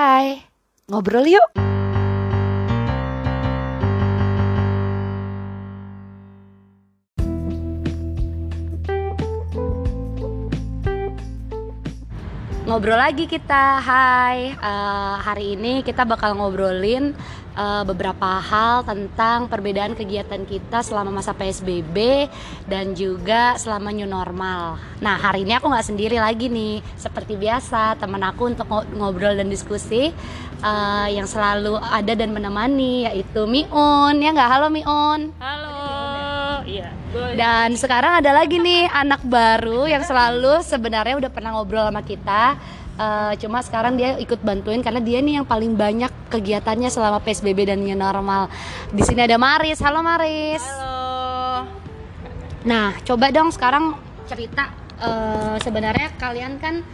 Hai, ngobrol yuk. Ngobrol lagi kita, hai. Eh, hari ini kita bakal ngobrolin eh, beberapa hal tentang perbedaan kegiatan kita selama masa PSBB dan juga selama new normal. Nah, hari ini aku nggak sendiri lagi nih. Seperti biasa, teman aku untuk ngo- ngobrol dan diskusi eh, yang selalu ada dan menemani yaitu Miun. Ya nggak? Halo Miun. Halo. Iya. Dan sekarang ada lagi nih anak baru yang selalu sebenarnya udah pernah ngobrol sama kita. Eh, cuma sekarang dia ikut bantuin karena dia nih yang paling banyak kegiatannya selama PSBB dan new normal. Di sini ada Maris. Halo Maris. Halo. Nah, coba dong sekarang cerita eh, sebenarnya kalian kan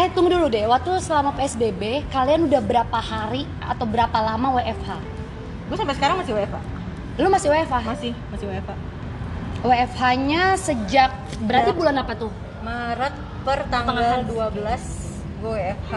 eh tunggu dulu deh. Waktu selama PSBB kalian udah berapa hari atau berapa lama WFH? Gue sampai sekarang masih WFA. Lu masih WFH? Masih, masih WFA. WFH-nya sejak berarti bulan apa tuh? Maret per tanggal 12 gue WFH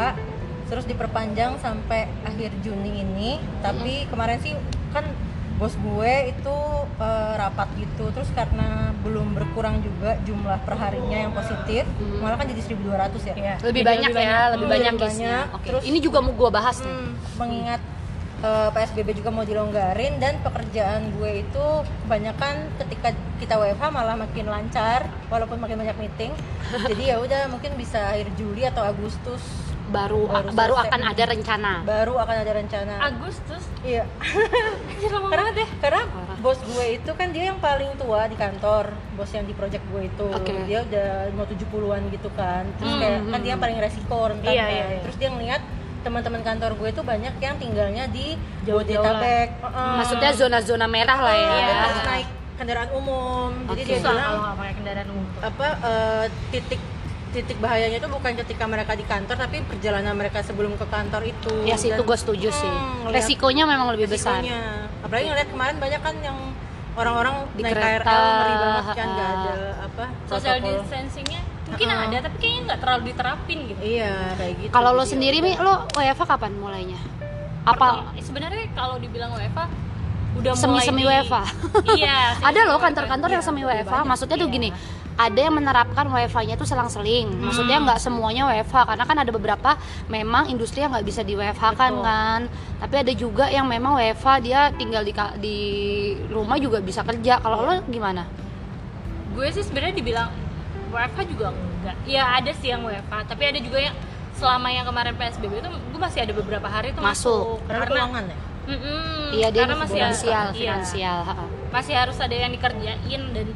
terus diperpanjang sampai akhir Juni ini. Tapi kemarin sih kan bos gue itu eh, rapat gitu. Terus karena belum berkurang juga jumlah perharinya yang positif malah kan jadi 1200 ya? Lebih Jadi banyak ya, lebih banyak. lebih banyak. Terus ini juga mau gua bahas nih. Hmm, mengingat eh, PSBB juga mau dilonggarin dan pekerjaan gue itu kebanyakan ketika kita WFH malah makin lancar walaupun makin banyak meeting. Jadi ya udah mungkin bisa akhir Juli atau Agustus Baru Baru baru, akan ada rencana. baru akan ada rencana. Agustus Iya. lama karena banget ya karena bos gue itu kan dia yang paling tua di kantor bos yang di project gue itu Oke. dia udah mau 70-an gitu kan terus Hmm, kayak hmm, kan dia yang paling resiko rentan Iya, kan. iya, iya. terus dia ngeliat teman-teman kantor gue itu banyak yang tinggalnya di Jauh-jauh Bodetabek Heeh. Maksudnya zona-zona merah lah ya. Iya, harus naik kendaraan umum jadi Oke. dia susah bilang kalau nggak pakai kendaraan umum apa eh, titik titik bahayanya itu bukan ketika mereka di kantor tapi perjalanan mereka sebelum ke kantor itu Ya sih itu gue setuju sih. Hmm, ngeliat- Resikonya memang lebih besar. resikonya. apalagi ngeliat kemarin banyak kan yang orang-orang Di naik kereta, KRL ngeri banget kan nggak ha-ha. ada apa social distancingnya mungkin Uh-uh. ada tapi kayaknya nggak terlalu diterapin gitu iya kayak gitu Kalau lo sendiri Mi, lo WFH kapan mulainya? Apa sebenarnya kalau dibilang WFA udah semi mulai semi di- WFH? iya semi- ada loh WFH. kantor-kantor yang Iya, semi banyak. Maksudnya tuh Iya. gini, ada yang menerapkan WFH-nya itu selang-seling. Maksudnya nggak semuanya WFH karena kan ada beberapa memang industri yang nggak bisa di WFH kan kan. Tapi ada juga yang memang WFH dia tinggal di di rumah juga bisa kerja. Kalau lo gimana? gue sih sebenarnya dibilang WFH juga enggak ya ada sih yang WFH tapi ada juga yang selama yang kemarin PSBB itu gue masih ada beberapa hari itu Masuk. masuk, karena ada keuangan ya Mm-mm, Iya dia karena masih ada- finansial, iya. finansial. ha. masih harus ada yang dikerjain dan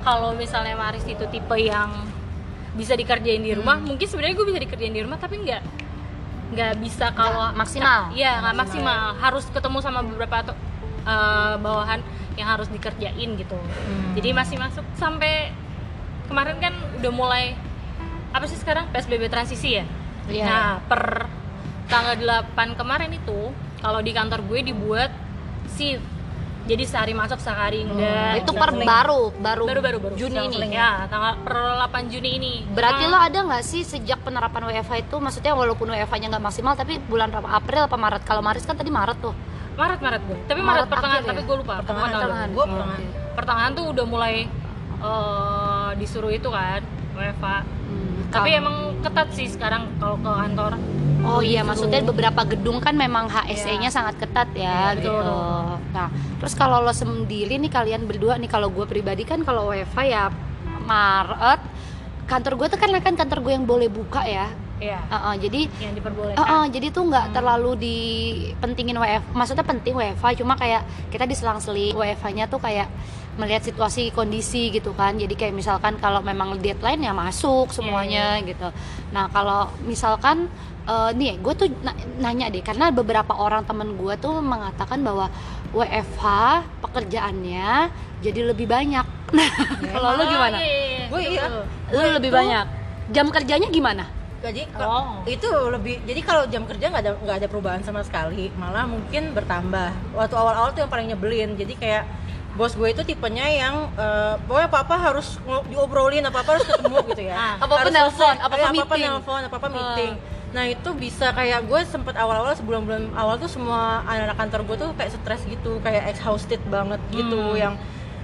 kalau misalnya Maris itu tipe yang bisa dikerjain di rumah Hmm. mungkin sebenarnya gue bisa dikerjain di rumah tapi nggak nggak bisa kalau maksimal. iya nggak maksimal harus ketemu sama beberapa eh, bawahan yang harus dikerjain gitu Hmm. jadi masih masuk sampai kemarin kan udah mulai apa sih sekarang PSBB transisi ya Iya. nah per tanggal 8 kemarin itu kalau di kantor gue dibuat shift jadi sehari masuk sehari enggak Hmm. itu per baru, baru, baru baru baru Juni ini. Ya tanggal per 8 Juni ini Berarti Ah, lo ada nggak sih sejak penerapan WFH itu, maksudnya walaupun WFH-nya nggak maksimal, tapi bulan? April apa Maret? Kalau Maris kan tadi Maret tuh. Maret Maret gue tapi Maret Maret, pertengahan ya? tapi gue lupa pertengahan tahun pertengahan. gue pertengahan pertengahan tuh udah mulai eh, disuruh itu kan WFA Hmm, tapi emang ketat sih sekarang kalau ke kantor Oh iya, disuruh. maksudnya beberapa gedung kan memang HSE-nya sangat ketat ya, Iya, gitu. betul. Nah, terus kalau lo sendiri nih kalian berdua nih, kalau gue pribadi kan kalau WFH ya Maret, kantor gue tuh kan kan kantor gue yang boleh buka ya. ya Uh-uh, jadi yang diperbolehkan Uh-uh, jadi tuh nggak terlalu dipentingin WF, maksudnya penting WFH, cuma kayak kita diselang-seling WFH-nya tuh kayak melihat situasi kondisi gitu kan. Jadi kayak misalkan kalau memang deadline ya masuk semuanya gitu. Nah kalau misalkan eh, nih, gue tuh na- nanya deh karena beberapa orang temen gue tuh mengatakan bahwa WFH pekerjaannya jadi lebih banyak. Nah kalau lu Oh, gimana? iya, iya, iya. gue iya Lu Gue lebih itu- banyak. Jam kerjanya gimana? jadi Oh. itu lebih jadi kalau jam kerja nggak ada nggak ada perubahan sama sekali malah mungkin bertambah waktu awal-awal tuh yang paling nyebelin jadi kayak bos gue itu tipenya yang eh, pokoknya apa apa harus diobrolin apa apa harus ketemu gitu ya Ah. Apa-apa Harus nelpon, selesai. apa-apa Iya, apa-apa meeting. nelpon apa apa meeting Nah itu bisa kayak gue sempet awal-awal sebulan-bulan awal tuh semua anak-anak kantor gue tuh kayak stres gitu, kayak exhausted banget gitu, Hmm. yang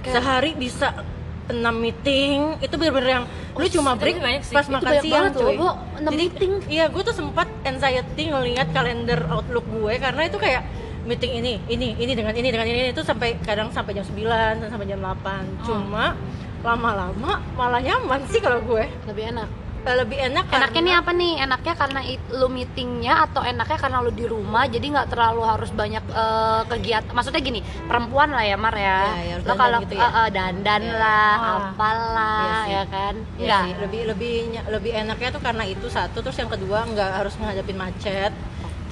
sehari bisa 6 meeting itu bener-bener yang lu cuma break pas makan siang loh, cuy. Bo. Enam Jadi meeting. iya gue tuh sempat anxiety ngelihat kalender outlook gue karena itu kayak meeting ini, ini, ini dengan ini dengan ini itu sampai kadang sampai jam 9 dan sampai jam 8. Cuma lama-lama malah nyaman sih kalau gue. lebih enak Eh, Lebih enak enaknya karena- nih apa nih enaknya karena it- lu meetingnya atau enaknya karena lu di rumah jadi nggak terlalu harus banyak eh, kegiatan maksudnya gini perempuan lah ya Mar ya, Ya, ya, lo kalau gitu ya. eh, eh, dandan Ya. lah Ah. apalah sih. ya kan Iya lebih lebih lebih enaknya tuh karena itu satu terus yang kedua nggak harus menghadapin macet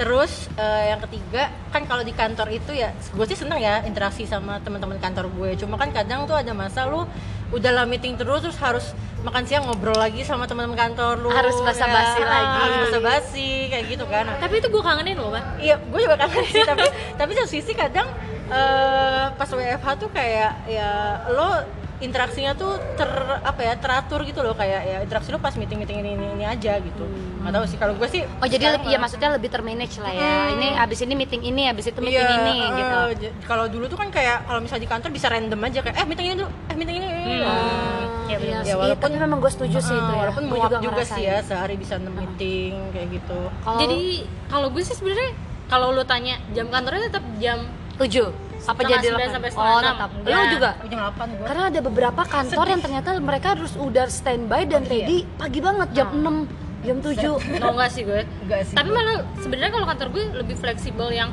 terus eh, yang ketiga kan kalau di kantor itu ya gue sih seneng ya interaksi sama teman-teman kantor gue cuma kan kadang tuh ada masa lu udah lah meeting terus terus harus makan siang ngobrol lagi sama teman-teman kantor lu Harus basa-basi ya. lagi. harus basa-basi kayak gitu kan tapi itu gue kangenin loh kan Iya, gue juga kangen sih, tapi tapi satu sisi kadang eh, pas WFH tuh kayak ya lo interaksinya tuh ter apa ya teratur gitu loh kayak ya interaksi lo pas meeting meeting ini ini, ini aja gitu. Nggak tahu sih kalau gue sih oh jadi lebih ya maksudnya lebih termanage lah ya. Hmm. ini abis ini meeting ini abis itu meeting Iya, ini eh, gitu. Kalau dulu tuh kan kayak kalau misalnya di kantor bisa random aja kayak eh meeting ini dulu eh meeting ini. Hmm. Iya Ya, sih. walaupun- tapi memang gue setuju sih Eh, itu ya. Walaupun Gua muak juga, sih ya sehari bisa 6 meeting kayak gitu. Kalau jadi kalau gue sih sebenarnya kalau lu tanya jam kantornya tetap jam tujuh apa jadi sampai oh tetap Enggak. lu juga? Jam 8 gue karena ada beberapa kantor yang ternyata mereka harus udah standby dan Iya. ready pagi banget jam 6 jam 7 mau nggak sih gue? Enggak sih tapi gua. malah sebenarnya kalau kantor gue lebih fleksibel yang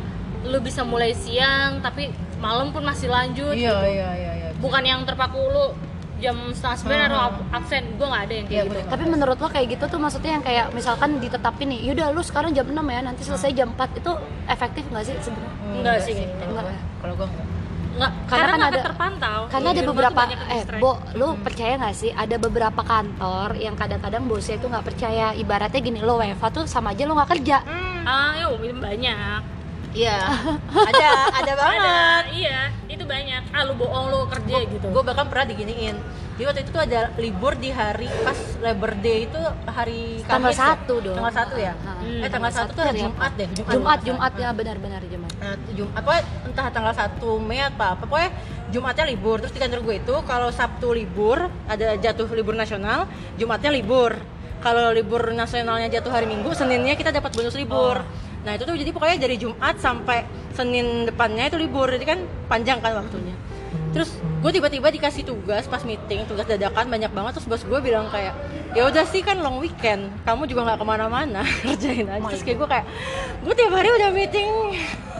lu bisa mulai siang tapi malam pun masih lanjut iya gitu. iya iya iya. Bukan yang terpaku lu jam setengah sembilan atau Hmm. ab- absen. Gue nggak ada yang kayak gitu. bener. tapi menurut lo kayak gitu tuh maksudnya yang kayak misalkan ditetapin nih yaudah lu sekarang jam 6 ya nanti selesai jam 4 itu efektif nggak sih sebenarnya? Enggak sih, gitu. kalau Enggak. gue kalau gue enggak nggak Karena karena, kan ada- terpantau. karena ada beberapa eh bo lu percaya nggak sih? Ada beberapa kantor yang kadang-kadang bosnya itu nggak percaya. Ibaratnya gini lo WFH tuh sama aja lo nggak kerja. Ah ya umum banyak Iya, ada, ada banget. ada iya itu banyak ah lu bohong lu kerja gitu Gue bahkan pernah diginiin. Jadi waktu itu tuh ada libur di hari pas Labor Day itu hari tanggal Kamis ya? satu dong Tanggal satu ya? Hmm, eh tanggal satu tuh hari hari? Jumat deh. Jumat Jumat nggak ya benar-benar Jumat. Nah, Jumat pokoknya entah tanggal 1 Mei apa apa pokoknya Jumatnya libur. Terus di kantor gue itu kalau Sabtu libur ada jatuh libur nasional, Jumatnya libur. Kalau libur nasionalnya jatuh hari Minggu, Seninnya kita dapat bonus libur. Nah itu tuh jadi pokoknya dari Jumat sampai Senin depannya itu libur, jadi kan panjang kan waktunya. Terus gue tiba-tiba dikasih tugas pas meeting, tugas dadakan banyak banget. Terus bos gue bilang kayak, ya udah sih kan long weekend, kamu juga nggak ke mana-mana, kerjain aja. Terus kayak gue kayak, gue tiap hari udah meeting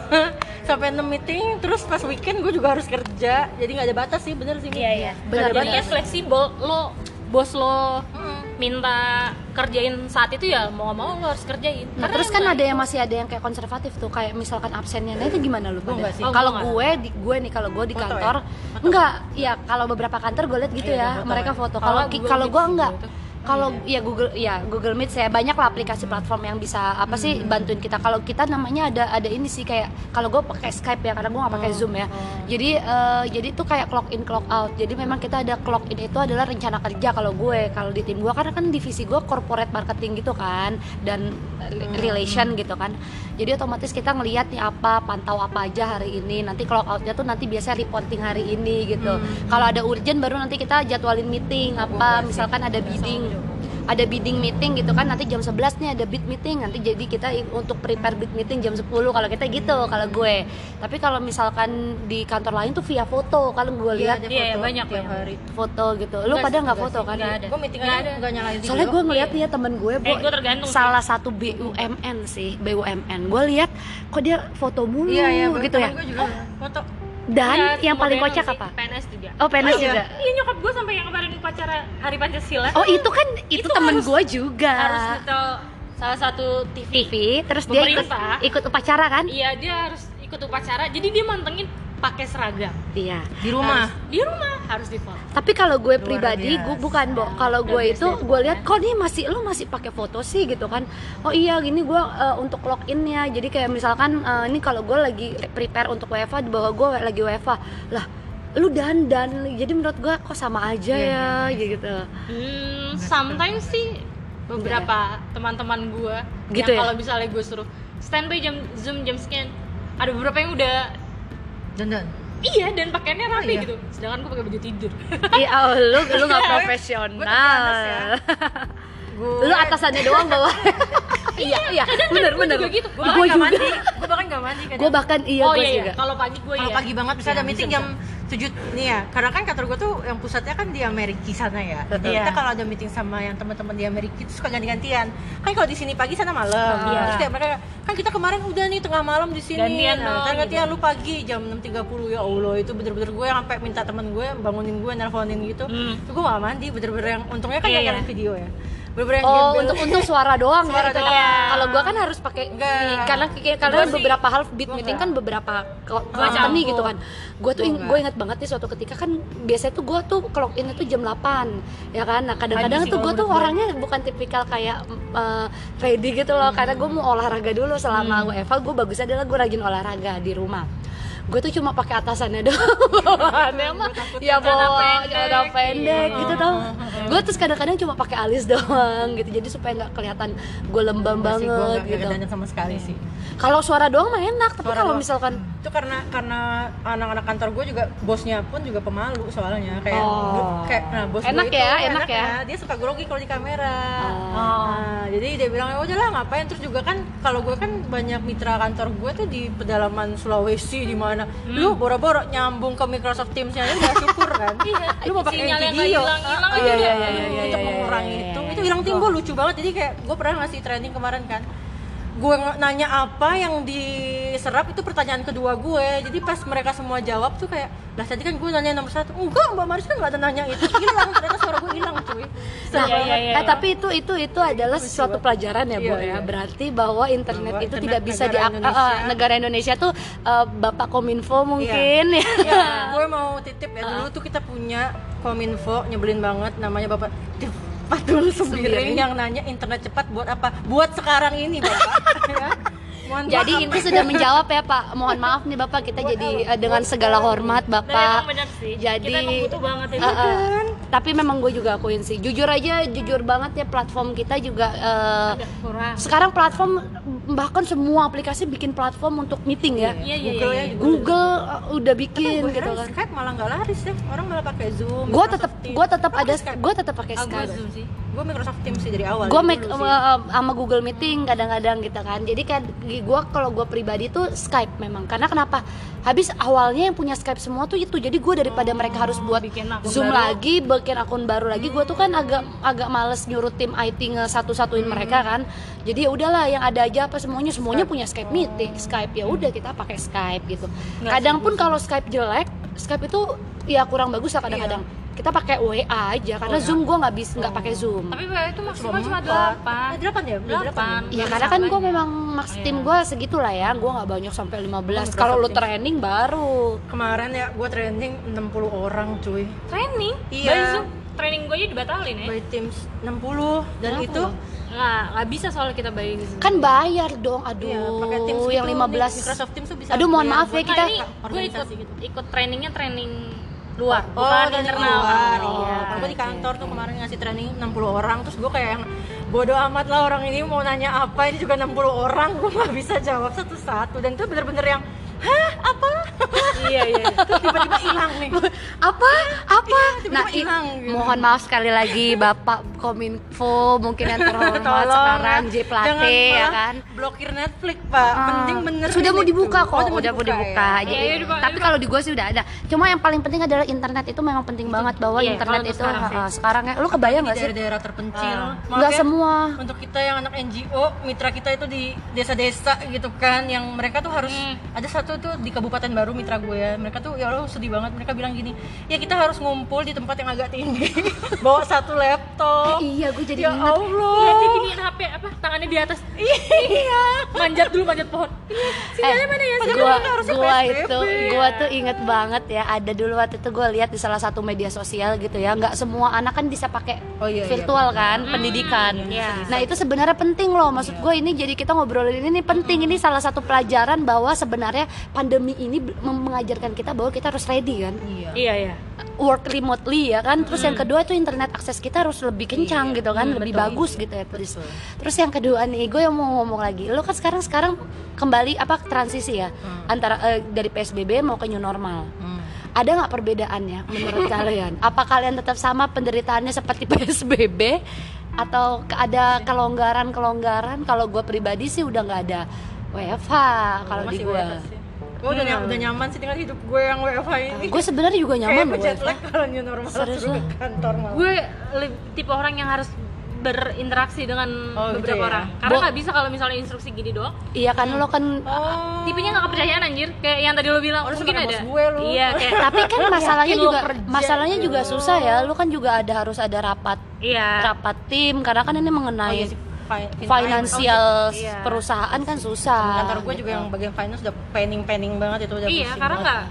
sampai 6 meeting, terus pas weekend gue juga harus kerja, jadi nggak ada batas sih, bener sih. iya iya Benar, jadi benar. ya fleksibel lo bos lo Mm. Minta kerjain saat itu ya mau mau lo harus kerjain Nah, Karena terus kan ada yang masih ada yang kayak konservatif tuh kayak misalkan absennya nah itu gimana lu pada? sih. Oh, kalau gue di gue nih kalau gue di Foto ya? kantor Foto? enggak ya kalau beberapa kantor gue lihat gitu Iya, ya foto mereka ya. foto Kalau kalau gue sih enggak gua itu. Kalau ya Google ya Google Meet saya banyak lah aplikasi platform yang bisa apa sih bantuin kita. Kalau kita namanya ada ada ini sih kayak kalau gue pakai Skype ya karena gue nggak pakai Oh, Zoom ya. jadi eh, jadi tuh kayak clock in clock out. Jadi memang kita ada clock in itu adalah rencana kerja kalau gue kalau di tim gue karena kan divisi gue corporate marketing gitu kan dan eh, relation gitu kan. Jadi otomatis kita ngelihat nih apa pantau apa aja hari ini. Nanti clock outnya tuh nanti biasanya reporting hari ini gitu. Kalau ada urgent baru nanti kita jadwalin meeting apa misalkan ada bidding ada bidding meeting gitu kan nanti jam 11 nih ada bid meeting nanti jadi kita untuk prepare bid meeting jam 10 kalau kita gitu kalau gue tapi kalau misalkan di kantor lain tuh via foto kalau gue lihat ada Iya, iya, foto banyak, tiap banyak. hari. foto gitu lu pada sih, nggak enggak foto sih, kan. Gue meeting Nggak ada. nggak nyalain video. soalnya gue ngeliat nih ya temen gue Eh, gue tergantung sih. salah satu BUMN sih BUMN gue lihat kok dia foto mulu Iya iya, gitu ya Gue juga foto. dan Iya, yang paling kocak apa sih, PNS juga oh PNS iya. juga? Iya nyokap gue sampai yang kemarin upacara hari pancasila. Oh itu kan itu, Itu temen gue juga. harus nyetel salah satu TV TV terus dia ikut ikut upacara kan? Iya dia harus ikut upacara. Jadi dia mantengin pakai seragam. Iya. Di rumah. Harus- di rumah harus di foto. Tapi kalau gue Luar pribadi biasa. gue bukan bo. Kalau gue itu gue lihat kok nih masih lu masih pakai foto sih? gitu kan. Oh iya gini gue eh, untuk login ya jadi kayak misalkan eh, ini kalau gue lagi prepare untuk WFA di bawah gue lagi WFA lah lu dandan jadi menurut gue kok sama aja Iya, ya gitu hmm, sometimes sih beberapa teman-teman gue Gitu ya? yang kalau misalnya gue suruh standby jam zoom jam sekian ada beberapa yang udah dandan iya dan pakaiannya rapi iya. gitu sedangkan gue pakai baju tidur Iya, oh, lu lu nggak Gua profesional. terbatas ya. Gue lu atasannya doang bawah. iya, iya, bener gua bener. juga gitu. gue Gua bahkan juga. gak mandi gue bahkan gak mandi kadang. Gue bahkan iya oh gue iya, iya. juga. kalau pagi gue kalau ya pagi banget bisa ada Iya, meeting jam tujuh nih ya karena kan kantor gue tuh yang pusatnya kan di Amerika sana ya jadi Iya. kita kalau ada meeting sama yang teman-teman di Amerika itu suka ganti-gantian kan kalau di sini pagi sana malam Iya. terus kayak mereka kan kita kemarin udah nih tengah malam di sini Gantian nah, dong, ntar gantian gitu. lu pagi jam 6.30 ya Allah itu bener-bener gue yang sampai minta temen gue bangunin gue nelponin gitu Hmm. itu gue gak mandi bener-bener yang untungnya kan Iya, yeah, iya. video ya bener-bener yang Oh, untuk untuk suara doang Suara ya. itu. doang. Kalau gua kan harus pakai karena karena Gua sih- beberapa hal beat gua meeting kan beberapa Gua company campur. gitu kan. Gua tuh Gua gue ingat banget nih suatu ketika kan biasanya tuh gua tuh clock in itu jam 8 ya kan. Nah, kadang-kadang tuh gua tuh orangnya bukan tipikal kayak uh, ready gitu loh karena gua mau olahraga dulu selama Hmm. WFH gua bagus adalah gua rajin olahraga di rumah. Gue tuh cuma pakai atasannya doang. Aneh mah ya bawa pendek. celana pendek Iya. gitu tau. Gue terus kadang-kadang cuma pakai alis doang gitu. Jadi supaya nggak kelihatan gue lembam gue banget nggak- gitu. nggak dandan sama sekali sih Kalau suara doang mah enak, tapi kalau misalkan itu karena karena anak-anak kantor gue juga bosnya pun juga pemalu soalnya kayak Oh. kayak nah bos Enak gue itu ya, enak ya. dia suka grogi kalau di kamera Oh. Nah, jadi dia bilang ya udahlah ngapain terus juga kan kalau gue kan banyak mitra kantor gue tuh di pedalaman Sulawesi di mana Hmm. lu boro-boro nyambung ke Microsoft Teams-nya aja udah syukur kan lu mau pakai video iya, udah. iya, iya, Aduh, iya, iya, untuk iya, mengurangi iya, itu iya, itu iya. hilang timbul lucu banget jadi kayak gue pernah ngasih training kemarin kan gue nanya apa yang diserap itu pertanyaan kedua gue jadi pas mereka semua jawab tuh kayak lah tadi kan gue nanya nomor satu enggak mbak Maris kan nggak ada nanya itu hilang ternyata suara gue hilang cuy Nah, Iya, iya, iya. eh, tapi itu itu itu adalah suatu pelajaran ya, Bu Iya, ya. iya. Berarti bahwa internet Bahwa itu internet tidak bisa negara di Indonesia. negara Indonesia tuh eh, Bapak Kominfo mungkin ya. ya gue mau titip ya dulu tuh kita punya kominfo nyebelin banget namanya bapak Fatul Sembiring yang nanya internet cepat buat apa? Buat sekarang ini bapak. Ya. Mohon Jadi maaf. ini sudah menjawab ya Pak. Mohon maaf nih Bapak. Kita jadi eh, dengan segala hormat Bapak. emang bener sih. Jadi kita emang butuh banget ya. Eh, eh, tapi memang gue juga akuin sih. Jujur aja, jujur banget ya platform kita juga Agak kurang. sekarang platform bahkan semua aplikasi bikin platform untuk meeting ya. iya iya Google ya iya. Google eh, udah bikin gue gitu kan. Skype malah nggak laris ya orang malah pakai Zoom Gue tetap gue tetap ada gue tetap pakai Ah, gua Skype. Zoom sih gue Microsoft Teams sih dari awal gue make uh, sama Google Meeting kadang-kadang gitu kan. Jadi kan gue kalau gue pribadi tuh Skype memang. Karena kenapa? Habis awalnya yang punya Skype semua tuh itu. Jadi gue daripada mereka harus buat bikin akun Zoom baru. lagi bikin akun baru lagi gue tuh kan agak agak males nyuruh tim IT nge satu-satuin mereka kan. Jadi ya udahlah yang ada aja apa semuanya. Semuanya punya Skype meeting Skype. Ya udah kita pakai Skype gitu. Kadang pun kalau Skype jelek Skype itu ya kurang bagus lah kadang-kadang kita pakai WA aja karena Zoom gue nggak bisa nggak pakai Zoom. Tapi WA itu maksimal cuma delapan. Eh, delapan ya? Delapan. Ya Baru karena kan gue memang maks tim gue segitulah ya, gue nggak banyak sampai 15 Kalau lu training baru. kemarin ya gue training 60 orang cuy. Training? Iya. by Zoom? Training gue aja dibatalin ya? By Teams 60 dan Kenapa itu lo? nggak nggak bisa soalnya kita Zoom. Kan bayar dong, aduh. Iya, pakai Teams yang gitu, 15 Microsoft Teams tuh bisa Aduh, mohon bayar maaf ya, kita- Nah, ini gue ikut gitu. ikut trainingnya training luar Oh, bukan internal luar. Iya. Oh, kalau gue di kantor tuh kemarin ngasih training 60 orang terus gue kayak yang bodoh amat lah orang ini mau nanya apa ini juga 60 orang gue nggak bisa jawab satu-satu dan itu bener-bener yang hah? Apa? Iya iya. Terus tiba-tiba hilang nih. Apa? Apa? Tiba-tiba nah i- hilang gitu. mohon maaf sekali lagi bapak kominfo mungkin yang terhormat Tolong, sekarang J jangan Plate ya kan? blokir Netflix pak. Ah, penting bener sudah mau dibuka kok Oh, udah mau dibuka ya. Jadi, Iya, iya, dibuka, tapi dibuka. kalau di gua sih udah ada. Cuma yang paling penting adalah internet. Itu memang penting banget bahwa iya, internet itu sekarang sekarang ya. Lu kebayang nggak sih? daerah-daerah terpencil. Maaf nggak ya, semua. untuk kita yang anak NGO mitra kita itu di desa-desa gitu kan yang mereka tuh harus Hmm. ada satu tuh di Kabupaten Baru mitra gue ya. Mereka tuh ya Allah sedih banget. Mereka bilang gini ya kita harus ngumpul di tempat yang agak tinggi. Bawa satu laptop. Eh, iya gue jadi ya ingat Allah. Iya, dia giniin HP apa tangannya di atas. Iya. Manjat dulu manjat pohon. Eh, mana ya? Padahal gua, harusnya gua PSBB. itu gua tuh inget banget ya ada dulu waktu itu gue lihat di salah satu media sosial gitu ya nggak semua anak kan bisa pakai Oh, iya, iya, virtual kan pendidikan. Iya. nah itu sebenarnya penting loh maksud gue ini jadi kita ngobrolin ini penting ini salah satu pelajaran bahwa sebenarnya pandemi ini mengajarkan kita bahwa kita harus ready kan? Iya. iya iya. Work remotely ya kan? Terus yang kedua tuh internet akses kita harus lebih kencang gitu kan? lebih betul. bagus gitu ya terus terus yang kedua nih gue yang mau ngomong lagi. Lo kan sekarang sekarang kembali apa transisi ya? Antara eh, dari psbb mau ke new normal. Hmm. ada nggak perbedaannya menurut kalian? Apa kalian tetap sama penderitaannya seperti psbb atau ada kelonggaran kelonggaran kalau gue pribadi sih udah nggak ada WFH kalau di gue. Gue udah, nyam- udah nyaman sih dengan hidup gue yang WFH ini. gue sebenarnya juga nyaman Kayak jet lag kalau new normal Serius ke kantor malah. gue tipe orang yang harus berinteraksi dengan Oh, gitu beberapa ya? orang karena Bo- nggak bisa kalau misalnya instruksi gini doang iya kan lo kan Oh. tipenya nggak kepercayaan anjir kayak yang tadi lo bilang Oh, mungkin suka ada bos gue, lu. iya kayak tapi kan masalahnya Yakin lo juga kerja masalahnya gitu. juga susah ya lu kan juga ada harus ada rapat iya rapat tim karena kan ini Oh, mengenai iya sih. Fi- fin- finansial Iya. perusahaan kan susah. Kantor gue juga gitu. yang bagian finance udah penning banget itu udah iya karena nggak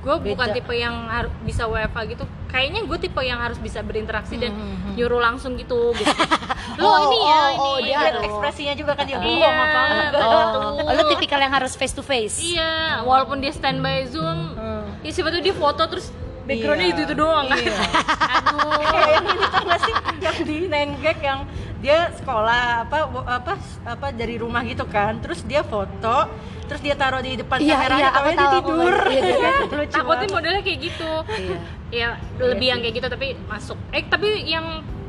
gue bukan tipe yang harus bisa WFH gitu. Kayaknya gue tipe yang harus bisa berinteraksi dan Hmm, hmm, nyuruh langsung gitu gitu. Lo Oh, ini ya oh, ini oh, dia Dia lihat ekspresinya juga kan dia. Iya, betul. oh lu tipikal yang harus face to face iya walaupun dia standby zoom. Hmm. ya siapa tuh dia foto terus backgroundnya Iya. itu itu doang. Kan Iya. aduh. Kayak yang ini tau gak sih? Yang di Nine Gag yang dia sekolah apa apa apa dari rumah gitu kan. Terus dia foto terus dia taruh di depan Iya, kamera iya, aku dia tahu, tidur. aku. Iya, iya, lucu takutnya modelnya kayak gitu. Iya. Ya lebih yang kayak gitu tapi masuk. Eh tapi yang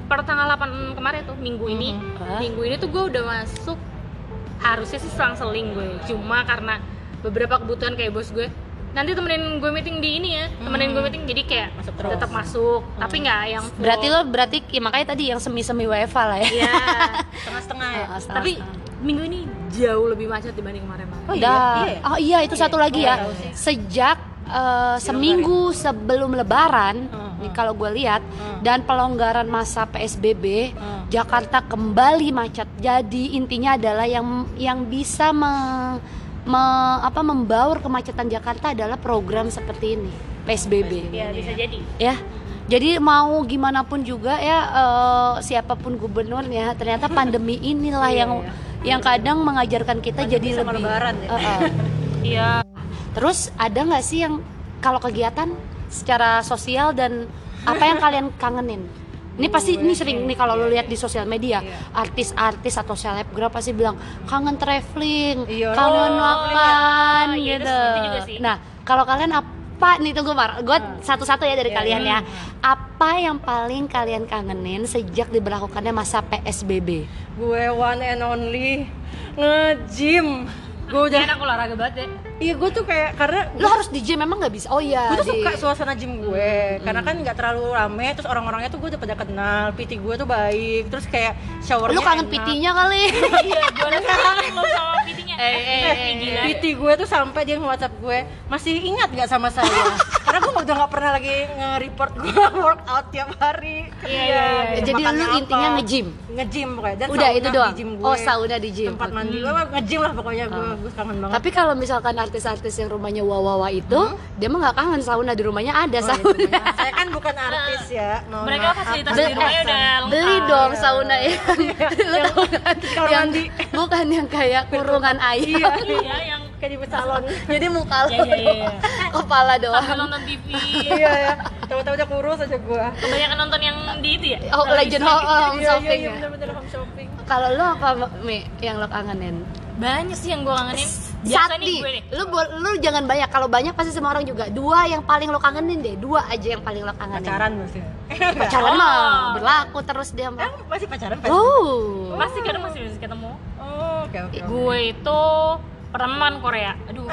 per tanggal 8 kemarin tuh minggu ini. Hah? minggu ini tuh gue udah masuk. Harusnya sih selang-seling gue. Cuma karena beberapa kebutuhan kayak bos gue nanti temenin gue meeting di ini ya temenin gue meeting jadi kayak Masuk terus. tetap masuk tapi nggak yang full. berarti lo berarti ya, makanya tadi yang semi semi WFH lah ya Iya. setengah-setengah ya Ah, setengah- tapi minggu ini jauh lebih macet dibanding kemarin oh iya Dah. iya ya? oh iya itu satu lagi Oh, ya sejak eh, seminggu sebelum Lebaran Hmm, nih hmm. kalau gue lihat Hmm. dan pelonggaran masa PSBB Hmm. Jakarta kembali macet jadi intinya adalah yang yang bisa me- me- apa membaur kemacetan Jakarta adalah program seperti ini PSBB ya bisa jadi. Ya jadi mau gimana pun juga ya eh, siapa pun gubernurnya ternyata pandemi inilah Iya, yang yang kadang mengajarkan kita Pandemi jadi lebih lebaran ya. Eh, eh. iya. Terus ada nggak sih yang kalau kegiatan secara sosial dan apa yang kalian kangenin ini pasti ini sering nih kalau lo lihat di sosial media Iya. artis-artis atau selebgram pasti bilang kangen traveling Iya, kangen oh, makan iya, gitu. nah kalau kalian apa nih tunggu mar. Gue satu-satu ya dari Iya, kalian iya. ya apa yang paling kalian kangenin sejak diberlakukannya masa PSBB gue one and only nge-gym. Gue udah enak olahraga banget ya iya gue tuh kayak karena lo harus di gym emang nggak bisa? Oh iya gue tuh di- suka suasana gym gue karena kan nggak terlalu rame terus orang-orangnya tuh gue udah pada kenal PT gue tuh baik terus kayak showernya lu kangen. PT-nya kali. Iya gue kangen lo sama PT-nya Eh, eh, eh, eh, gila PT gue tuh sampai dia nge-whatsapp gue masih ingat nggak sama saya karena gue udah nggak pernah lagi nge-report gue workout tiap hari Iya, dia, iya, iya. gitu, Jadi lu intinya nge-gym? nge-gym pokoknya dan Udah, sauna itu doang? di gym gue Oh, sauna di gym. tempat mandi gue nge-gym lah pokoknya gue gue kangen banget Tapi kalau misalkan artis-artis yang rumahnya wawawa itu, dia mah nggak kangen sauna di rumahnya ada Oh, sauna. benar. saya kan bukan artis ya mohon mereka maaf. fasilitas di rumahnya udah lengkap Beli dong sauna yang lu Yang tahu kan? yang mandi. bukan yang kayak kurungan ayam. Iya. iya yang kayak di salon Jadi muka lo Iya, iya, iya. kepala sambil doang. nonton TV iya ya tahu-tahu udah kurus aja gue kebanyakan nonton yang di itu ya Oh, Legend of Home iya, Shopping iya, ya. bener-bener home shopping Kalau lo apa Mi yang lo kangenin? banyak sih yang gue kangenin biasa nih gue nih lu lu jangan banyak. Kalau banyak pasti semua orang juga. Dua yang paling lo kangenin deh. Dua aja yang paling lo kangenin. pacaran maksudnya Pacaran Oh. mah berlaku terus dia mah. eh masih pacaran Pak? Oh. masih kadang masih masih ketemu oh oke oke oke. gue itu pernah makan Korea aduh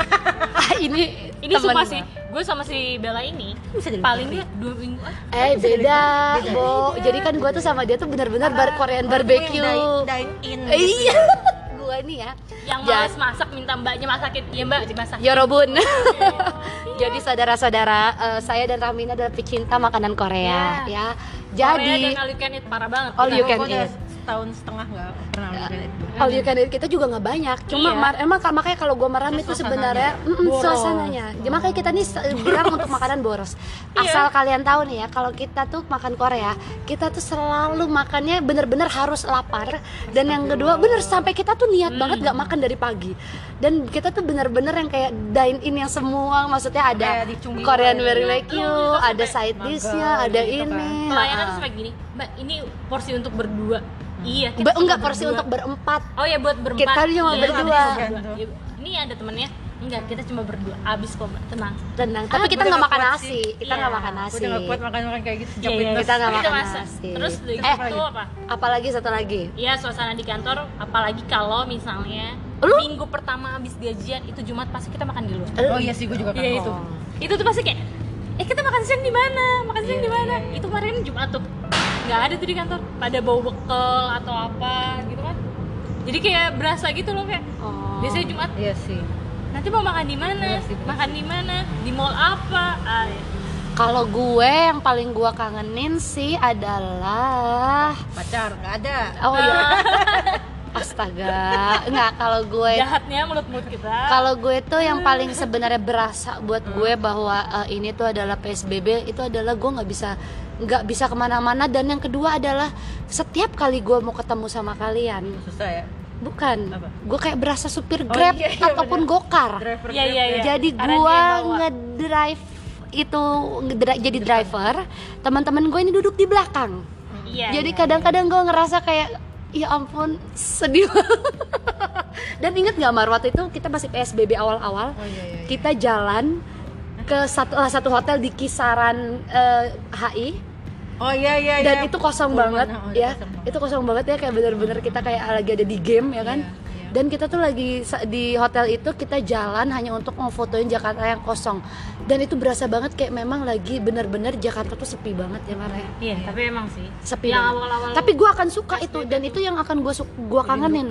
Ah, ini ini sumpah gua. sih gue sama si Bella ini Bisa jadi paling dia dua minggu ah Eh beda, Bo. Jadi kan gua tuh sama dia tuh benar-benar bar Korean barbecue. Dine, dine in Eh, Iya. gua nih ya. yang Ja- males masak minta mbaknya masakin ya mbak dimasak Yorobun. Jadi saudara-saudara, eh, saya dan Ramina adalah pecinta makanan Korea, ya. Korea dan Jadi all you can eat parah banget all you can eat. Setahun setengah nggak pernah all you can all you can eat kita juga nggak banyak. Cuma Iya. mar- emang ka- makanya kalau gue merame itu sebenarnya mm, Boros. suasananya. Ya, makanya kita nih bilang untuk makanan boros. Asal kalian tahu nih ya kalau kita tuh makan Korea kita tuh selalu makannya bener-bener harus lapar. Dan yang kedua bener sampai kita tuh niat banget nggak makan dari pagi. Dan kita tuh bener-bener yang kayak dine in yang semua maksudnya ada Korean Korea. very like you Iya, ada sampai side dishnya ada gitu kan. ini. Pelayanan tuh ah. sampai gini mbak ini porsi untuk berdua iya kita Ba- cuma enggak porsi berdua. untuk berempat oh ya buat berempat Kita cuma Iya, berdua. berdua. Iya, ini ada temennya enggak kita cuma berdua abis kok Mbak. tenang tenang tapi Ah, kita nggak makan nasi sih. kita Iya. nggak makan Gue nasi udah gak kuat makan makan kayak gitu sejak Iya, iya, fitness. kita nggak makan nasi terus eh itu apa apalagi satu lagi Iya suasana di kantor apalagi kalau misalnya Lu? minggu pertama habis gajian itu Jumat pasti kita makan di luar. Oh iya sih gue juga kan. Iya itu. Itu tuh pasti kayak eh kita makan siang di mana? Makan siang Iya, di mana? iya, iya. Itu kemarin Jumat tuh. Nggak ada tuh di kantor. Pada bau bekal atau apa gitu kan. Jadi kayak berasa gitu loh kayak oh. biasanya Jumat Iya sih. nanti mau makan di mana? Iya sih, makan di mana? Di mall apa? Ah, iya. kalau gue yang paling gue kangenin sih adalah Pacar nggak ada. oh iya astaga nggak kalau gue Jahatnya mulut-mulut kita. kalau gue tuh yang paling sebenarnya berasa buat gue bahwa eh, ini tuh adalah psbb itu adalah gue nggak bisa nggak bisa ke mana-mana dan yang kedua adalah setiap kali gue mau ketemu sama kalian Susah ya. bukan gue kayak berasa supir Oh, grab iya, iya, ataupun gokar Driver Iya, Grab iya, ya. iya. jadi bawa. ngedrive itu ngedri- jadi driver teman-teman gue ini duduk di belakang Iya. jadi kadang-kadang gue ngerasa kayak ya ampun sedih dan inget nggak Mar waktu itu kita masih psbb awal-awal Oh iya iya. iya. kita jalan ke satu satu hotel di kisaran eh, HI Oh iya iya dan iya. itu kosong Pullman, banget oh, ya kosong banget. itu kosong banget ya kayak bener-bener kita kayak lagi ada di game ya kan Iya, iya. dan kita tuh lagi di hotel itu kita jalan hanya untuk ngefotoin Jakarta yang kosong dan itu berasa banget kayak memang lagi bener-bener Jakarta tuh sepi banget ya Mar ya Iya, tapi emang sih. sepi yang banget. awal-awal tapi gue akan suka itu dan itu yang akan gue gue kangenin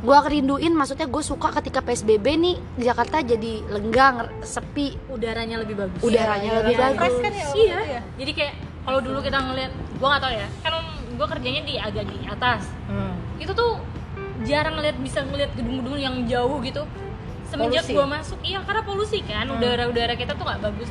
gue rinduin maksudnya gue suka ketika psbb nih Jakarta jadi lenggang sepi udaranya lebih bagus. udaranya Iya, lebih iya. bagus kan ya Iya. ya? Jadi kayak kalau dulu kita ngeliat, gua nggak tahu ya, kan gua kerjanya di agak di atas. Hmm. Itu tuh jarang ngeliat bisa ngeliat gedung-gedung yang jauh gitu. Semenjak gua masuk, iya karena polusi kan, Hmm. udara-udara kita tuh nggak bagus.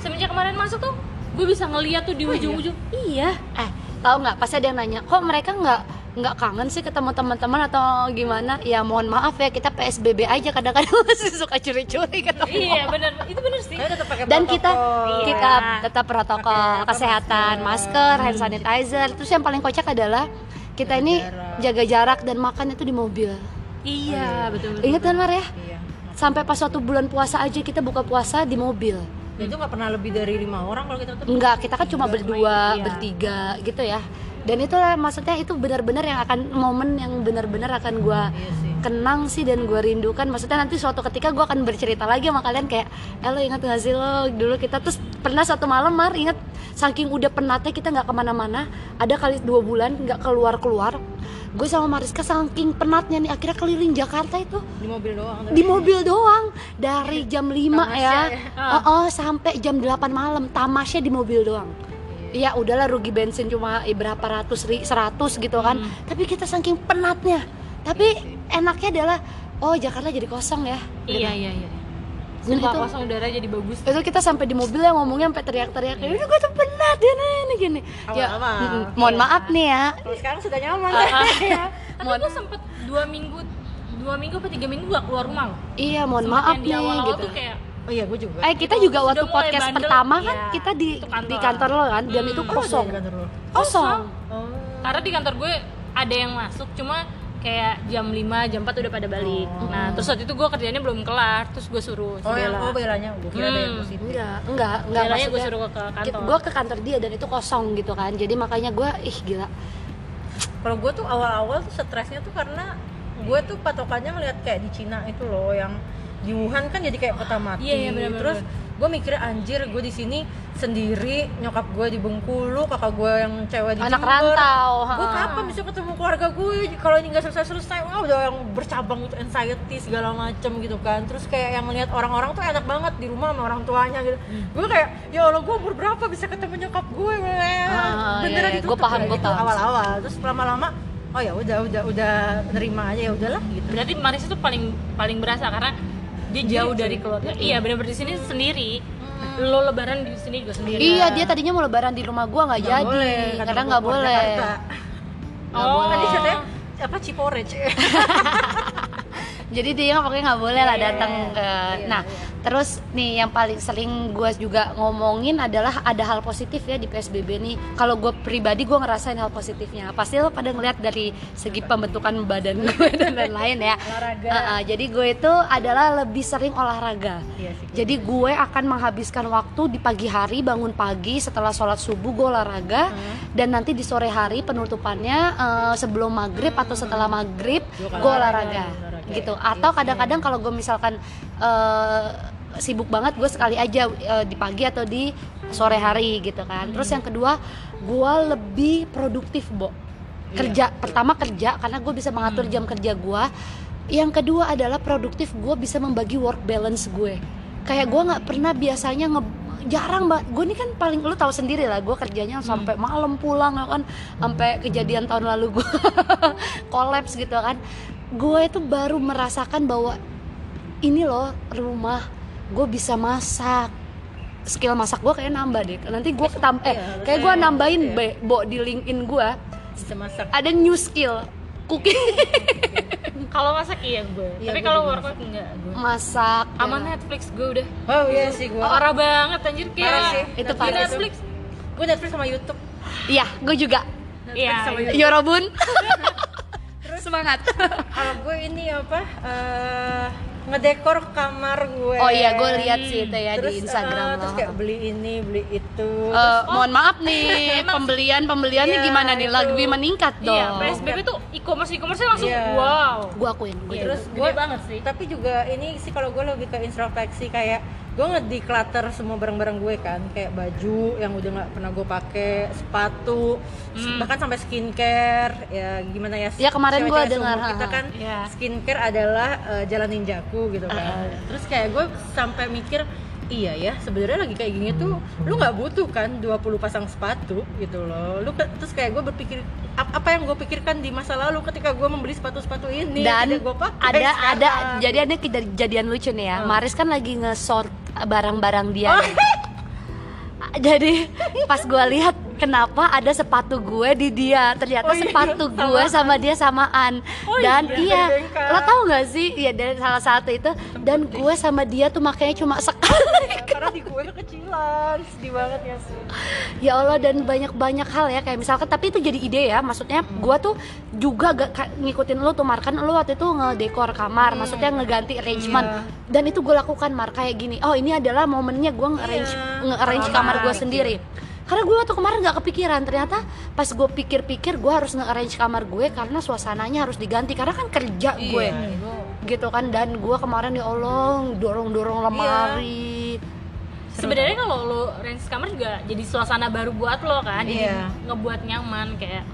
Semenjak kemarin masuk tuh, gue bisa ngeliat tuh di Oh, iya? ujung-ujung. Iya. eh tahu nggak pasti ada yang nanya kok mereka nggak nggak kangen sih ketemu teman-teman atau gimana ya mohon maaf ya kita psbb aja kadang-kadang masih suka curi-curi ketemu iya bener, itu bener sih. Tetap pakai dan kita protokol. kita Iya. tetap protokol Pakai kesehatan masker. masker hand sanitizer terus yang paling kocak adalah kita Jaga ini jarak. jaga jarak dan makan itu di mobil Iya, betul betul. ingat kan Mar ya Iya. sampai pas suatu bulan puasa aja kita buka puasa di mobil Dan itu nggak pernah lebih dari lima orang kalau kita tuh. enggak kita kan cuma Tiga, berdua iya. bertiga gitu ya dan itulah maksudnya itu benar-benar yang akan momen yang benar-benar akan gua Iya sih. kenang sih dan gue rindukan. Maksudnya nanti suatu ketika gue akan bercerita lagi sama kalian kayak eh lo ingat gak sih lo dulu kita? Terus pernah satu malam mar ingat saking udah penatnya kita nggak ke mana-mana ada kali dua bulan nggak keluar keluar gue sama Mariska saking penatnya nih akhirnya keliling Jakarta itu. Di mobil doang. di mobil doang. Dari jam 5 Tamasya ya, ya. Oh, oh, sampai jam 8 malam. Tamasnya di mobil doang ya udahlah rugi bensin cuma eh, berapa ratus ri, seratus gitu kan Hmm. tapi kita saking penatnya tapi enaknya adalah oh Jakarta jadi kosong ya Iya, iya, iya. Dan Sumpah itu- kosong udara jadi bagus. itu kita sampai di mobil yang ngomongnya sampai teriak-teriak kayak udah gue tuh penat ya nih gini ya Awal-awal. mm, mohon maaf nih ya Kalau sekarang sudah nyaman. Iya. Tapi gue sempet dua minggu, dua minggu apa tiga minggu gak keluar rumah loh. iya mohon Sempet maaf yang di nih awal-awal gitu tuh kayak Oh iya, gue juga. eh kita Itu juga waktu podcast bandel, pertama kan iya. kita di kantor. di kantor lo kan dan Hmm. itu Oh, Oh, kosong kantor lu? kosong Oh. karena di kantor gue ada yang masuk cuma kayak jam 5, jam 4 udah pada balik. Oh. Nah, terus waktu itu gue kerjanya belum kelar, terus gue suruh si Oh, yang Bella. oh belanya, gue kira ada yang Hmm. positif. enggak enggak enggak Belanya gue suruh ke kantor. gue ke kantor dia dan itu kosong gitu kan jadi makanya gue ih gila Kalau gue tuh awal-awal tuh stresnya tuh karena gue tuh patokannya ngeliat kayak di Cina itu loh yang di Wuhan kan jadi kayak kota mati. Iya, iya, benar-benar. Terus gue mikirnya anjir gue di sini sendiri, nyokap gue di Bengkulu, kakak gue yang cewek di anak Jember. rantau Gue kapan bisa ketemu keluarga gue? Kalau ini nggak selesai-selesai, wah udah yang bercabang itu anxiety segala macem gitu kan. Terus kayak yang melihat orang-orang tuh enak banget di rumah sama orang tuanya gitu. Hmm. Gue kayak ya Allah gue umur berapa bisa ketemu nyokap gue? Ah, Beneran iya, iya. ditutup Gua paham, ya, gua itu paham. awal-awal. Terus lama-lama oh ya udah udah udah nerima aja ya udahlah gitu berarti Maris itu paling paling berasa karena dia jauh dari keluarga iya benar-benar di sini sendiri lo lebaran di sini juga sendiri Iya, dia tadinya mau lebaran di rumah gua nggak jadi boleh, karena nggak boleh. Jakarta. Nggak Oh. boleh. Tadi katanya apa Ciporec Jadi dia pokoknya nggak boleh lah Iya, datang ke. iya, Nah, iya. Terus nih yang paling sering gue juga ngomongin adalah ada hal positif ya di PSBB nih. Kalau gue pribadi gue ngerasain hal positifnya. Pasti lo pada ngeliat dari segi pembentukan badan gue dan lain-lain ya. Olahraga. Uh, uh, jadi gue itu adalah lebih sering olahraga. Iya sih. Jadi gue akan menghabiskan waktu di pagi hari bangun pagi setelah sholat subuh gue olahraga Hmm. dan nanti di sore hari penutupannya eh, sebelum maghrib atau setelah maghrib gue olahraga olahraga. Gitu. Iya Atau kadang-kadang kalau gue misalkan eh, sibuk banget gue sekali aja eh, di pagi atau di sore hari gitu kan. Terus yang kedua gue lebih produktif bo. Kerja pertama kerja karena gue bisa mengatur jam kerja gue yang kedua adalah produktif gue bisa membagi work balance gue. Kayak gue nggak pernah biasanya nge jarang banget gue ini kan paling lu tahu sendiri lah gue kerjanya sampai malam pulang ya kan. Sampai kejadian tahun lalu gue kolaps gitu kan gue itu baru merasakan bahwa ini loh rumah gue bisa masak. Skill masak gue kayak nambah deh. Nanti gue ketam eh Iya, kayak gue nambahin ya. be- bo di LinkedIn gue bisa masak. ada new skill. Cooking. Kalau masak iya gue. Iya, tapi gue kalau workout enggak gue. Masak sama ya. Netflix gue udah. Oh iya sih gua parah banget anjir kayak Parah sih. Itu parah. Netflix. Gua Netflix sama YouTube. Iya gue juga. Iya sama iya. Yorobun semangat. Kalau gue ini apa eh, ngedekor kamar gue. Oh iya gue lihat sih itu ya terus, di Instagram. lo terus kayak beli ini beli itu. Eh, mohon maaf nih pembelian pembeliannya Iya, gimana nih? Lebih meningkat dong. iya PSBB tuh e-commerce e-commerce langsung Iya. wow. Gue akuin gue Iya. terus Gede gue banget sih. tapi juga ini sih kalau gue lebih ke introspeksi kayak gue ngedeclutter semua barang-barang gue kan kayak baju yang udah nggak pernah gue pakai sepatu bahkan sampai skincare ya gimana ya Ya, kemarin gua cewek-cewek dengar, kita kan Iya. skincare adalah eh, jalan ninjaku gitu kan. Terus kayak gue sampai mikir iya ya sebenarnya lagi kayak gini tuh lu nggak butuh kan 20 pasang sepatu gitu loh. Lu ke- terus kayak gue berpikir ap- apa yang gue pikirkan di masa lalu ketika gue membeli sepatu-sepatu ini dan gue pakai ada sekarang. ada jadi ada kejadian lucu nih ya. Maris kan lagi nge-sort barang-barang dia Oh. jadi pas gue lihat kenapa ada sepatu gue di dia? Ternyata Oh iya, sepatu gue sama dia samaan. Oh dan iya, iya lo tau gak sih? Ya dari salah satu itu. Dan gue sama dia tuh makanya cuma sekali. Karena di gue kecilan sedih banget ya sih. Ya Allah dan banyak-banyak hal ya kayak misalkan tapi itu jadi ide ya. Maksudnya gua tuh juga gak ngikutin lu tuh Mar. Kan lu waktu itu ngedekor kamar maksudnya ngeganti arrangement. Iya. dan itu gue lakukan Mar. Kayak gini oh ini adalah momennya gua nge-arrange Iya. nge-arrange Kamar, gue gitu. Karena gue waktu kemarin nggak kepikiran. Ternyata pas gue pikir-pikir gue harus nge-arrange kamar gue karena suasananya harus diganti. Karena kan kerja gue. Iya, gitu kan. Dan gue kemarin ya Allah dorong-dorong lemari. Sebenarnya kalau lo range kamar juga jadi suasana baru buat lo kan. Jadi Iya. ngebuat nyaman kayak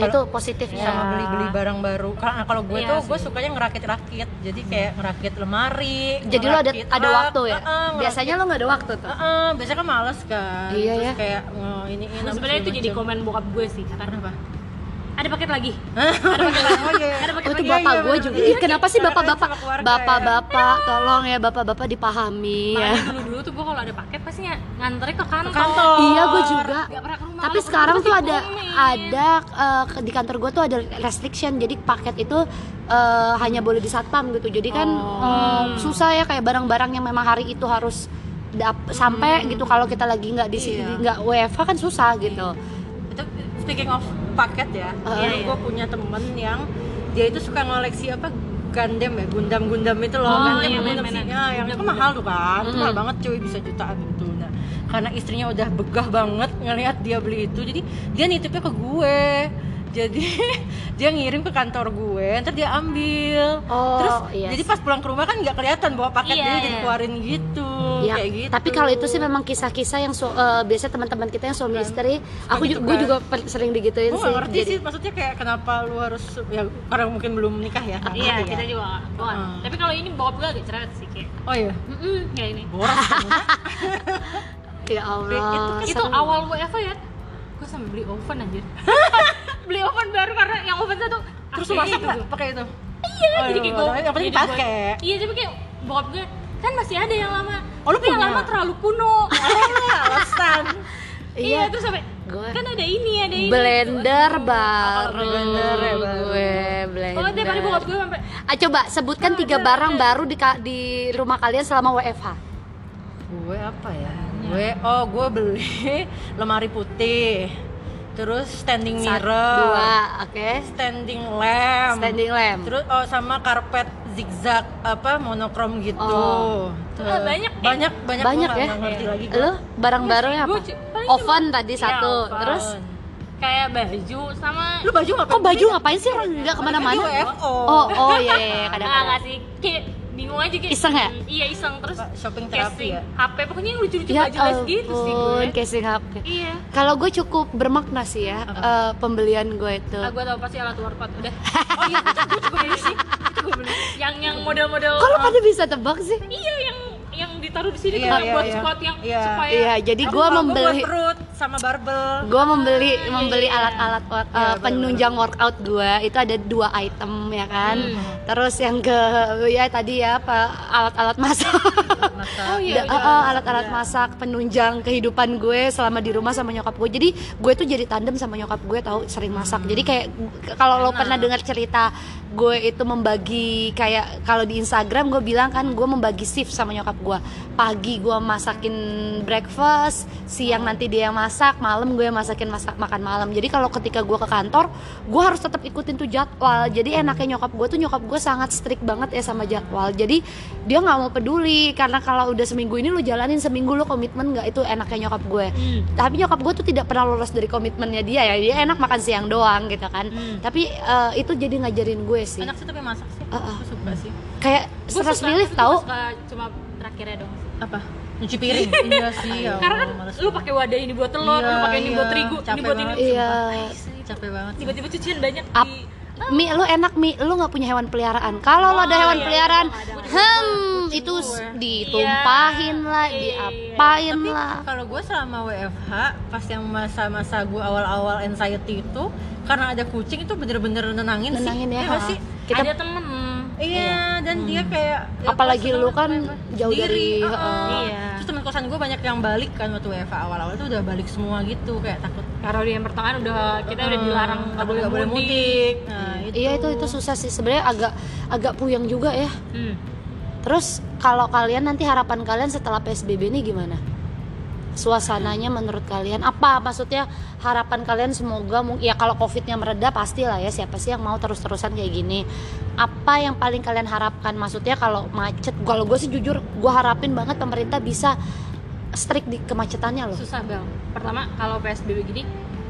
itu positifnya sama beli-beli barang baru. Karena kalau gue Iya tuh gue sukanya ngerakit-rakit. Jadi kayak ngerakit lemari jadi lo ada ada waktu ya? Heeh, ngerakit- biasanya lo nggak ada waktu tuh? Heeh, biasanya kan males kan. Iya, terus ya. kayak nge ini Nah, sebenarnya itu jadi komen bokap gue sih kata kenapa ada paket lagi oh iya ada paket Oh itu lagi bapak iya, gue bener. juga. Iya, kenapa sih sama keluarga ya. bapak-bapak tolong ya bapak-bapak dipahami ya. Dulu dulu tuh gue kalau ada paket pasti ng- nganternya ke kantor, kantor. Iya gue juga. Rumah Tapi sekarang tuh ada ada eh, di kantor gue tuh ada restriction. Jadi paket itu eh, hanya boleh di satpam gitu. Jadi kan eh, susah ya kayak barang-barang yang memang hari itu harus dap- sampai gitu kalau kita lagi nggak di sini Iya. nggak WFH kan susah gitu. itu speaking of paket ya Uh, dulu iya. gue punya temen yang dia itu suka ngoleksi apa Gundam ya Gundam Gundam itu loh Oh, Gundam iya, Gundam sih. Ya, yang itu mahal tuh kan itu mahal banget cuy bisa jutaan gitu. Nah karena istrinya udah begah banget ngelihat dia beli itu jadi dia nitipnya ke gue. Jadi dia ngirim ke kantor gue ntar dia ambil. Oh, terus iya jadi pas pulang ke rumah kan nggak kelihatan bawa paket Iya, dia jadi iya. keluarin gitu Ya, kayak gitu tapi kalau itu sih memang kisah-kisah yang su- eh, biasanya teman-teman kita yang suami istri, aku gitu juga gue kan. juga per- sering digituin gue sih. ngerti Jadi- sih maksudnya kayak kenapa lu harus ya karena mungkin belum menikah ya nggak iya ya. kita juga gua Hmm. tapi kalau ini bokap gue agak cerewet sih kayak oh iya mm kayak ini boros kamu. Ya Allah. itu seru. awal WFH ya gue sampai beli oven anjir beli oven baru karena yang oven satu terus "Ah, lu masak itu nggak tuh." pakai itu iya Oh, jadi iya, kayak gue penting pakai. iya tapi kayak bokap gue kan masih ada yang lama. Oh, lu Tapi yang punya? lama terlalu kuno. Alasan iya terus sampai Gue- kan ada ini ada ini. Blender Aduh. baru blender ya, baru. gue blender oh tiap hari bokap gue sampai Ah, coba sebutkan tiga barang baru di di rumah kalian selama WFH gue apa ya? Gue oh gue beli lemari putih. Terus standing Sat- mirror. dua oke. Standing lamp. Standing lamp. Terus oh sama karpet zigzag apa monokrom gitu. Oh. Tuh. Ah, banyak ya? banyak banyak banyak ya? ngerti lagi gua. lu barang barunya apa Gue cu- paling oven cuma- tadi Iya, satu. oven. terus? Kayak baju sama lu baju ngapain kok baju ngapain sih? Orang nggak ke mana-mana. oh oh iya iya, iya Nah, kadang-kadang. Nggak sih. Kayak bingung aja kayak Iseng ya? hmm, iya iseng. Terus shopping terapi casing ya? HP pokoknya yang lucu-lucu ya gak jelas gitu sih gue. casing HP iya. Kalau gue cukup bermakna sih ya eh, pembelian gue itu. Ah, gue tau pasti alat workout. Udah. Oh iya gue juga beli sih gue beli yang yang model-model lo uh, pada bisa tebak sih iya yang yang ditaruh di sini Iya, kan iya, buat iya. squat yang Iya. supaya iya jadi Aku gue kalau gua membeli buat perut sama barbel. Gue membeli iya, membeli iya. alat-alat work- Iya, eh, bener, penunjang workout gue itu ada dua item ya kan? Hmm. terus yang ke ya tadi ya apa alat-alat masak. Masak. Oh, iya, iya. eh, eh, alat-alat masak penunjang kehidupan gue selama di rumah sama nyokap gue. Jadi gue tuh jadi tandem sama nyokap gue tahu sering masak. Jadi kayak kalau lo pernah dengar cerita gue itu membagi kayak kalau di Instagram gue bilang kan gue membagi shift sama nyokap gue. Pagi gue masakin breakfast siang nanti dia yang masak malam gue masakin masak makan malam. Jadi kalau ketika gue ke kantor gue harus tetap ikutin tuh jadwal. Jadi enaknya nyokap gue tuh nyokap gue sangat strict banget ya sama jadwal. Jadi dia nggak mau peduli karena kalau udah seminggu ini lu jalanin seminggu lu komitmen nggak? Itu enaknya nyokap gue. Hmm. tapi nyokap gue tuh tidak pernah lolos dari komitmennya dia ya. Dia enak makan siang doang gitu kan. Hmm. tapi eh, itu jadi ngajarin gue sih. Enak sih tapi masak sih? Ah. aku suka sih. Kayak stress tahu gua suka cuma terakhirnya dong apa nyuci piring iya sih ya karena kan males lu pakai wadah ini buat telur lu Iya, pakai ini iya. buat terigu ini Capek buat ini banget. iya capek banget tiba-tiba cucian banyak Ap- di Mi, lu enak Mi, lu nggak punya hewan peliharaan. Kalau lo ada Oh, hewan iya, peliharaan, iya, hmm, itu ditumpahin lah, Iya, iya, iya. diapain tapi lah. kalau gue selama WFH pas yang masa-masa gue awal-awal anxiety itu karena ada kucing itu bener-bener nenangin, Nenangin sih ya, Iya ha. sih Kita ada temen iya dan dia kayak ya, Apalagi lu kan jauh Sendiri, dari- uh-uh. uh-uh. Iya. Terus teman kosan gue banyak yang balik kan waktu WFH awal-awal tuh udah balik semua gitu kayak takut karena di yang pertengahan udah kita udah uh, dilarang nggak boleh nggak boleh mudik, mudik nah itu Iya itu itu susah sih. Sebenarnya agak agak puyeng juga ya. Hmm. Terus kalau kalian nanti harapan kalian setelah PSBB ini gimana? Suasananya menurut kalian apa? Maksudnya harapan kalian semoga ya kalau covidnya mereda pastilah ya siapa sih yang mau terus-terusan kayak gini. Apa yang paling kalian harapkan? Maksudnya kalau macet, kalau gue sih jujur gue harapin banget pemerintah bisa strict di kemacetannya loh. susah bel pertama kalau psbb gini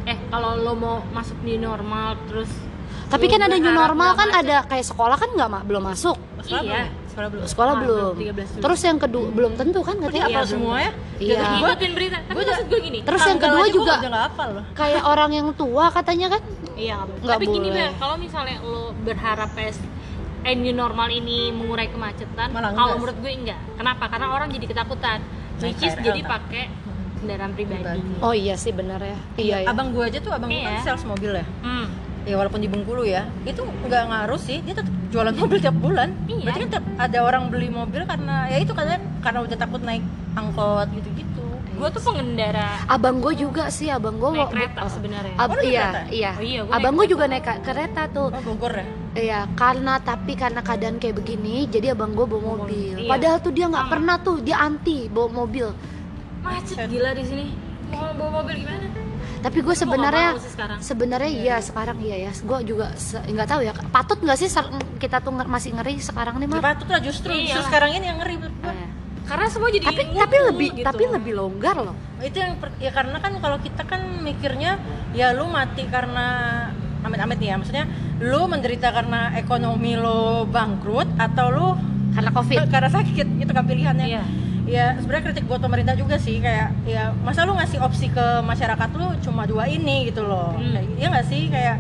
eh kalau lo mau masuk new normal terus Tapi kan ada new normal kan macet. ada kayak sekolah kan nggak belum masuk. sekolah Iya. belum ya? Sekolah belum Sekolah Ah, belum. belum, 13 dulu. Terus yang kedua belum tentu kan katanya. Iya, semua ya Iya. Ngikutin berita tapi gua maksud gue gini Terus yang kedua juga kayak orang yang tua katanya kan. iya nggak boleh. Tapi gini boleh. Bel, kalau misalnya lo berharap PS eh, new normal ini mengurai kemacetan kalau menurut gue enggak kenapa karena orang jadi ketakutan which is jadi pakai kendaraan pribadi. Oh iya sih benar ya. Iya ya. abang gue aja tuh abang gue kan Iya. sales mobil ya Hmm. Ya walaupun di Bengkulu ya itu nggak ngaruh sih dia tetap jualan mobil tiap bulan Iya. berarti kan tiap ada orang beli mobil karena ya itu karena karena udah takut naik angkot gitu gitu gue tuh pengendara Abang gue juga sih, abang gue naik kereta sebenarnya Ab, Oh, iya, kereta? iya. Oh iya, gua abang gue juga naik kereta tuh. oh Bogor ya Iya, karena tapi karena keadaan kayak begini, jadi abang gue bawa mobil. Iya. Padahal tuh dia nggak Sama. pernah tuh, dia anti bawa mobil. macet gila di sini mau bawa mobil gimana Tapi gue sebenarnya mau sih sekarang. sebenarnya iya sekarang iya ya. Gue juga nggak tahu ya. Patut nggak sih kita tuh masih ngeri sekarang nih mah? patut lah justru Iya. justru sekarang ini yang ngeri. Eh, karena semua jadi Tapi ngumpul tapi lebih gitu. tapi lebih longgar loh. itu yang per- ya karena kan kalau kita kan mikirnya ya lu mati karena amit-amit nih ya maksudnya lu menderita karena ekonomi lo bangkrut atau lu Karena covid. karena sakit gitu kan pilihannya Iya. Ya sebenarnya kritik buat pemerintah juga sih kayak ya masa lu ngasih opsi ke masyarakat lu cuma dua ini gitu loh Hmm. Kayak- iya nggak sih kayak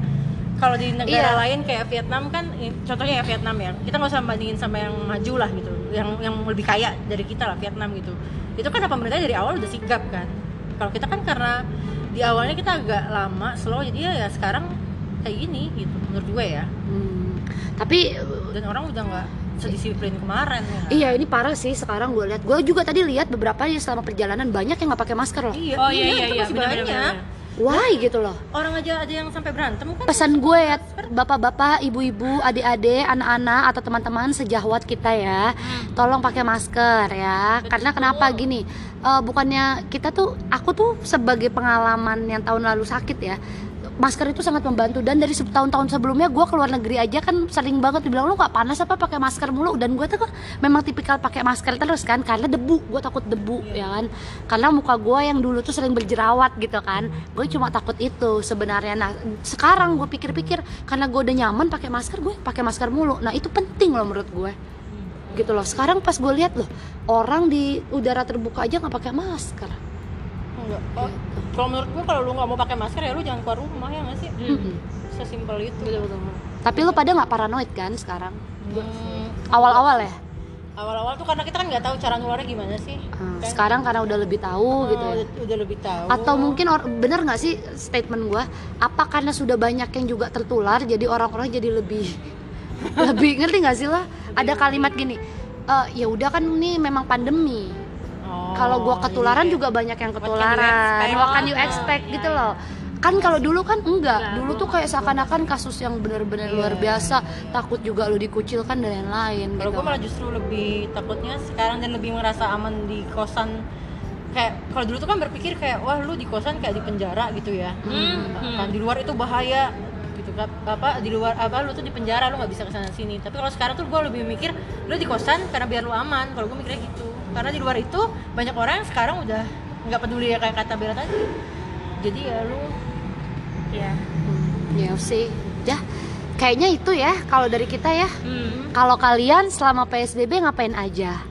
kalau di negara Iya. lain kayak Vietnam kan contohnya ya Vietnam ya kita nggak usah bandingin sama yang maju lah gitu yang yang lebih kaya dari kita lah Vietnam gitu itu kan pemerintah dari awal udah sigap kan kalau kita kan karena di awalnya kita agak lama slow jadi ya, ya sekarang kayak gini gitu menurut gue ya Hmm. Tapi dan orang udah nggak sedisiplin kemarin ya iya ini parah sih sekarang gue lihat. Gue juga tadi lihat beberapa yang selama perjalanan banyak yang nggak pakai masker loh. iya Oh iya iya itu iya, masih benar, banyak benar, benar. Why gitu loh. orang aja ada yang sampai berantem kan Pesan gue ya bapak-bapak, ibu-ibu, adik-adik, anak-anak atau teman-teman sejawat kita ya, tolong pakai masker ya. Karena kenapa gini? eh, bukannya kita tuh, aku tuh sebagai pengalaman yang tahun lalu sakit ya. Masker itu sangat membantu. Dan dari tahun-tahun sebelumnya gue keluar negeri aja kan sering banget dibilang lu nggak panas apa pakai masker mulu? Dan gue tuh kan memang tipikal pakai masker terus kan karena debu. Gue takut debu ya kan? Karena muka gue yang dulu tuh sering berjerawat gitu kan. Gue cuma takut itu sebenarnya. Nah sekarang gue pikir-pikir karena gue udah nyaman pakai masker gue pakai masker mulu. Nah itu penting loh menurut gue gitu loh. Sekarang pas gue lihat loh orang di udara terbuka aja nggak pakai masker Enggak. Oh, kalau menurut gue kalau lu nggak mau pakai masker ya lu jangan keluar rumah ya nggak sih? Mm-mm. sesimpel itu. Tapi lu pada nggak paranoid kan sekarang? Hmm, awal-awal ya? Awal-awal tuh karena kita kan nggak tahu cara nularnya gimana sih. Hmm, Kan? sekarang karena udah lebih tahu gitu Oh, ya? udah, udah lebih tahu. Atau mungkin or- bener nggak sih statement gua? Apa karena sudah banyak yang juga tertular jadi orang-orang jadi lebih lebih ngerti nggak sih lah ada kalimat gini "Eh, ya udah kan ini memang pandemi kalau gua ketularan iya. juga banyak yang What can you ketularan. expect? can you expect iya, gitu iya. loh. Kan kalau dulu kan enggak. Enggak, dulu tuh kayak seakan-akan kasus yang benar-benar luar Iya. biasa takut juga lu dikucilkan dan lain-lain Kalau gitu. gue malah justru lebih takutnya sekarang dan lebih merasa aman di kosan. Kayak kalau dulu tuh kan berpikir kayak wah lu di kosan kayak di penjara gitu ya. Hmm, kan di luar itu bahaya gitu kan. Apa di luar apa lu tuh di penjara lu nggak bisa ke sana sini. Tapi kalau sekarang tuh gue lebih mikir lu di kosan karena biar lu aman. Kalau gue mikirnya gitu karena di luar itu banyak orang yang sekarang udah nggak peduli ya kayak kata Bella tadi jadi ya lu Iya. ya sih ya kayaknya itu ya kalau dari kita ya Hmm. kalau kalian selama PSBB ngapain aja